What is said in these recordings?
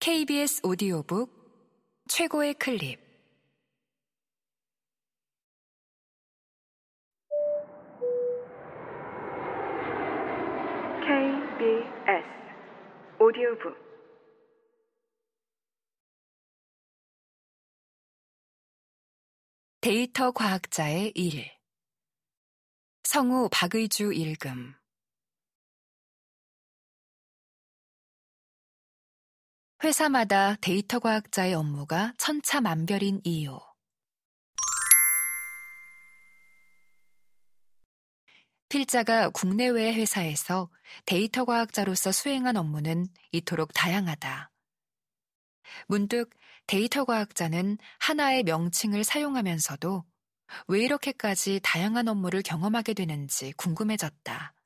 KBS 오디오북 최고의 클립. KBS 오디오북. 데이터 과학자의 일. 성우 박의주 읽음 회사마다 데이터 과학자의 업무가 천차만별인 이유 필자가 국내외 회사에서 데이터 과학자로서 수행한 업무는 이토록 다양하다. 문득 데이터 과학자는 하나의 명칭을 사용하면서도 왜 이렇게까지 다양한 업무를 경험하게 되는지 궁금해졌다.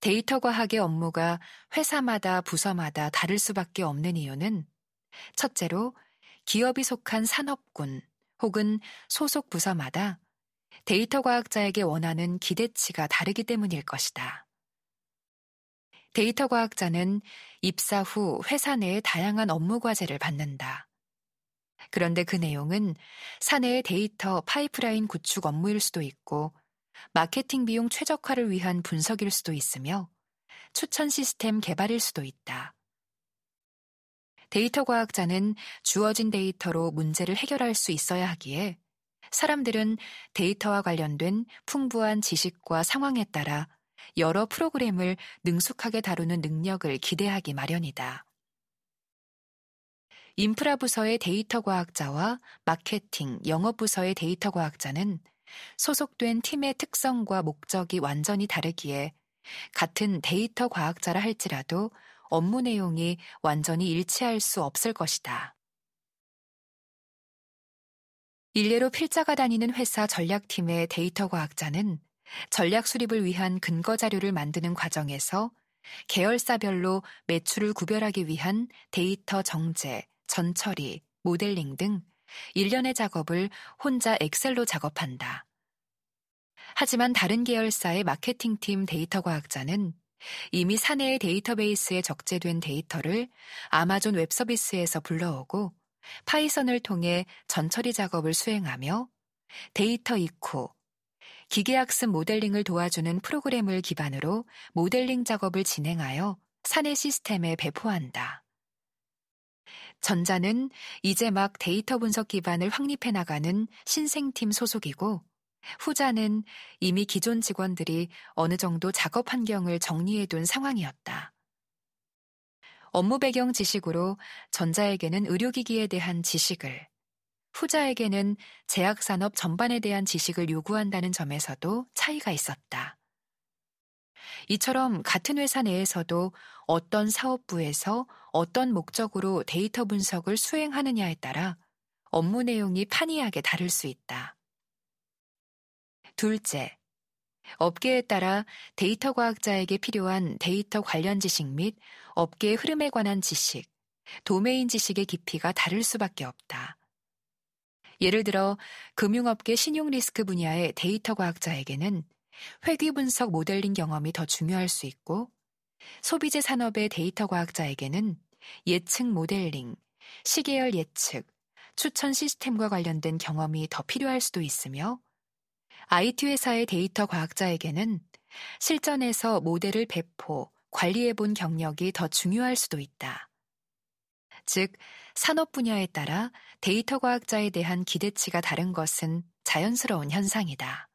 데이터 과학의 업무가 회사마다 부서마다 다를 수밖에 없는 이유는 첫째로 기업이 속한 산업군 혹은 소속 부서마다 데이터 과학자에게 원하는 기대치가 다르기 때문일 것이다. 데이터 과학자는 입사 후 회사 내의 다양한 업무 과제를 받는다. 그런데 그 내용은 사내의 데이터 파이프라인 구축 업무일 수도 있고 마케팅 비용 최적화를 위한 분석일 수도 있으며 추천 시스템 개발일 수도 있다. 데이터 과학자는 주어진 데이터로 문제를 해결할 수 있어야 하기에 사람들은 데이터와 관련된 풍부한 지식과 상황에 따라 여러 프로그램을 능숙하게 다루는 능력을 기대하기 마련이다. 인프라 부서의 데이터 과학자와 마케팅, 영업 부서의 데이터 과학자는 소속된 팀의 특성과 목적이 완전히 다르기에 같은 데이터 과학자라 할지라도 업무 내용이 완전히 일치할 수 없을 것이다. 일례로 필자가 다니는 회사 전략팀의 데이터 과학자는 전략 수립을 위한 근거 자료를 만드는 과정에서 계열사별로 매출을 구별하기 위한 데이터 정제, 전처리, 모델링 등 일련의 작업을 혼자 엑셀로 작업한다. 하지만 다른 계열사의 마케팅팀 데이터 과학자는 이미 사내의 데이터베이스에 적재된 데이터를 아마존 웹서비스에서 불러오고 파이썬을 통해 전처리 작업을 수행하며 Dataiku, 기계학습 모델링을 도와주는 프로그램을 기반으로 모델링 작업을 진행하여 사내 시스템에 배포한다. 전자는 이제 막 데이터 분석 기반을 확립해 나가는 신생팀 소속이고 후자는 이미 기존 직원들이 어느 정도 작업 환경을 정리해 둔 상황이었다. 업무 배경 지식으로 전자에게는 의료기기에 대한 지식을, 후자에게는 제약산업 전반에 대한 지식을 요구한다는 점에서도 차이가 있었다. 이처럼 같은 회사 내에서도 어떤 사업부에서 어떤 목적으로 데이터 분석을 수행하느냐에 따라 업무 내용이 판이하게 다를 수 있다. 둘째, 업계에 따라 데이터 과학자에게 필요한 데이터 관련 지식 및 업계의 흐름에 관한 지식, 도메인 지식의 깊이가 다를 수밖에 없다. 예를 들어 금융업계 신용 리스크 분야의 데이터 과학자에게는 회귀 분석 모델링 경험이 더 중요할 수 있고 소비재 산업의 데이터 과학자에게는 예측 모델링, 시계열 예측, 추천 시스템과 관련된 경험이 더 필요할 수도 있으며 IT 회사의 데이터 과학자에게는 실전에서 모델을 배포, 관리해 본 경력이 더 중요할 수도 있다. 즉, 산업 분야에 따라 데이터 과학자에 대한 기대치가 다른 것은 자연스러운 현상이다.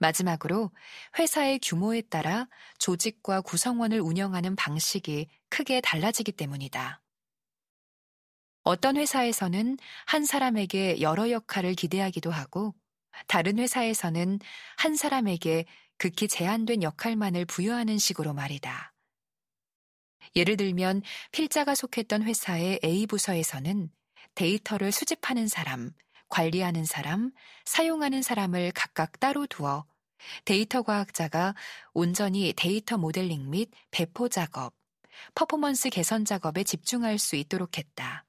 마지막으로 회사의 규모에 따라 조직과 구성원을 운영하는 방식이 크게 달라지기 때문이다. 어떤 회사에서는 한 사람에게 여러 역할을 기대하기도 하고 다른 회사에서는 한 사람에게 극히 제한된 역할만을 부여하는 식으로 말이다. 예를 들면 필자가 속했던 회사의 A 부서에서는 데이터를 수집하는 사람, 관리하는 사람, 사용하는 사람을 각각 따로 두어 데이터 과학자가 온전히 데이터 모델링 및 배포 작업, 퍼포먼스 개선 작업에 집중할 수 있도록 했다.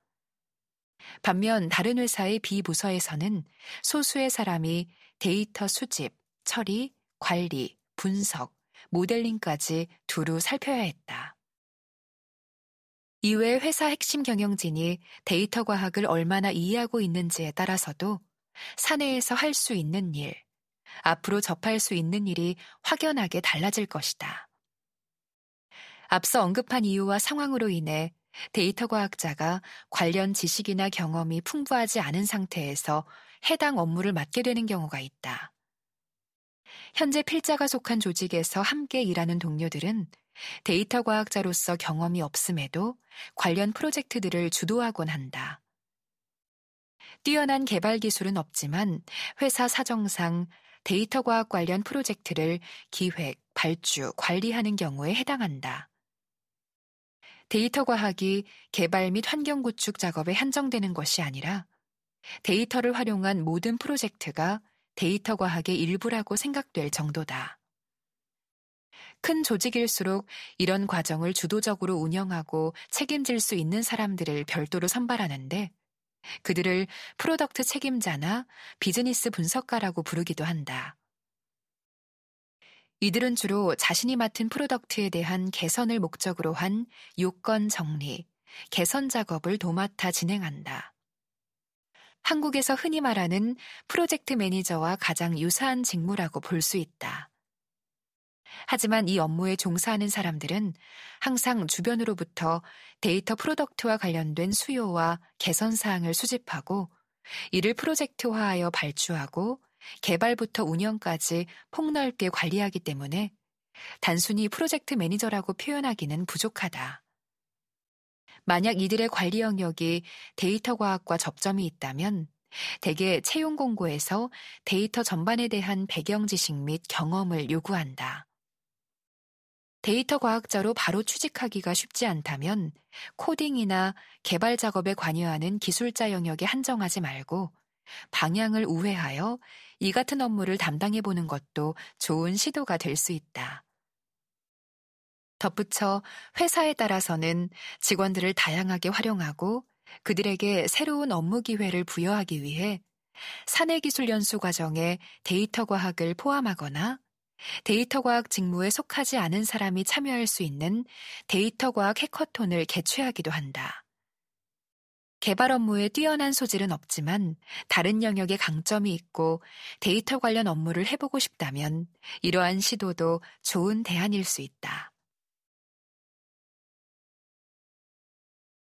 반면 다른 회사의 B부서에서는 소수의 사람이 데이터 수집, 처리, 관리, 분석, 모델링까지 두루 살펴야 했다. 이외 회사 핵심 경영진이 데이터 과학을 얼마나 이해하고 있는지에 따라서도 사내에서 할 수 있는 일, 앞으로 접할 수 있는 일이 확연하게 달라질 것이다. 앞서 언급한 이유와 상황으로 인해 데이터 과학자가 관련 지식이나 경험이 풍부하지 않은 상태에서 해당 업무를 맡게 되는 경우가 있다. 현재 필자가 속한 조직에서 함께 일하는 동료들은 데이터 과학자로서 경험이 없음에도 관련 프로젝트들을 주도하곤 한다. 뛰어난 개발 기술은 없지만 회사 사정상 데이터 과학 관련 프로젝트를 기획, 발주, 관리하는 경우에 해당한다. 데이터 과학이 개발 및 환경 구축 작업에 한정되는 것이 아니라 데이터를 활용한 모든 프로젝트가 데이터 과학의 일부라고 생각될 정도다. 큰 조직일수록 이런 과정을 주도적으로 운영하고 책임질 수 있는 사람들을 별도로 선발하는데 그들을 프로덕트 책임자나 비즈니스 분석가라고 부르기도 한다. 이들은 주로 자신이 맡은 프로덕트에 대한 개선을 목적으로 한 요건 정리, 개선 작업을 도맡아 진행한다. 한국에서 흔히 말하는 프로젝트 매니저와 가장 유사한 직무라고 볼 수 있다. 하지만 이 업무에 종사하는 사람들은 항상 주변으로부터 데이터 프로덕트와 관련된 수요와 개선 사항을 수집하고 이를 프로젝트화하여 발주하고 개발부터 운영까지 폭넓게 관리하기 때문에 단순히 프로젝트 매니저라고 표현하기는 부족하다. 만약 이들의 관리 영역이 데이터 과학과 접점이 있다면 대개 채용 공고에서 데이터 전반에 대한 배경 지식 및 경험을 요구한다. 데이터 과학자로 바로 취직하기가 쉽지 않다면 코딩이나 개발 작업에 관여하는 기술자 영역에 한정하지 말고 방향을 우회하여 이 같은 업무를 담당해 보는 것도 좋은 시도가 될 수 있다. 덧붙여 회사에 따라서는 직원들을 다양하게 활용하고 그들에게 새로운 업무 기회를 부여하기 위해 사내 기술 연수 과정에 데이터 과학을 포함하거나 데이터 과학 직무에 속하지 않은 사람이 참여할 수 있는 데이터 과학 해커톤을 개최하기도 한다. 개발 업무에 뛰어난 소질은 없지만 다른 영역에 강점이 있고 데이터 관련 업무를 해보고 싶다면 이러한 시도도 좋은 대안일 수 있다.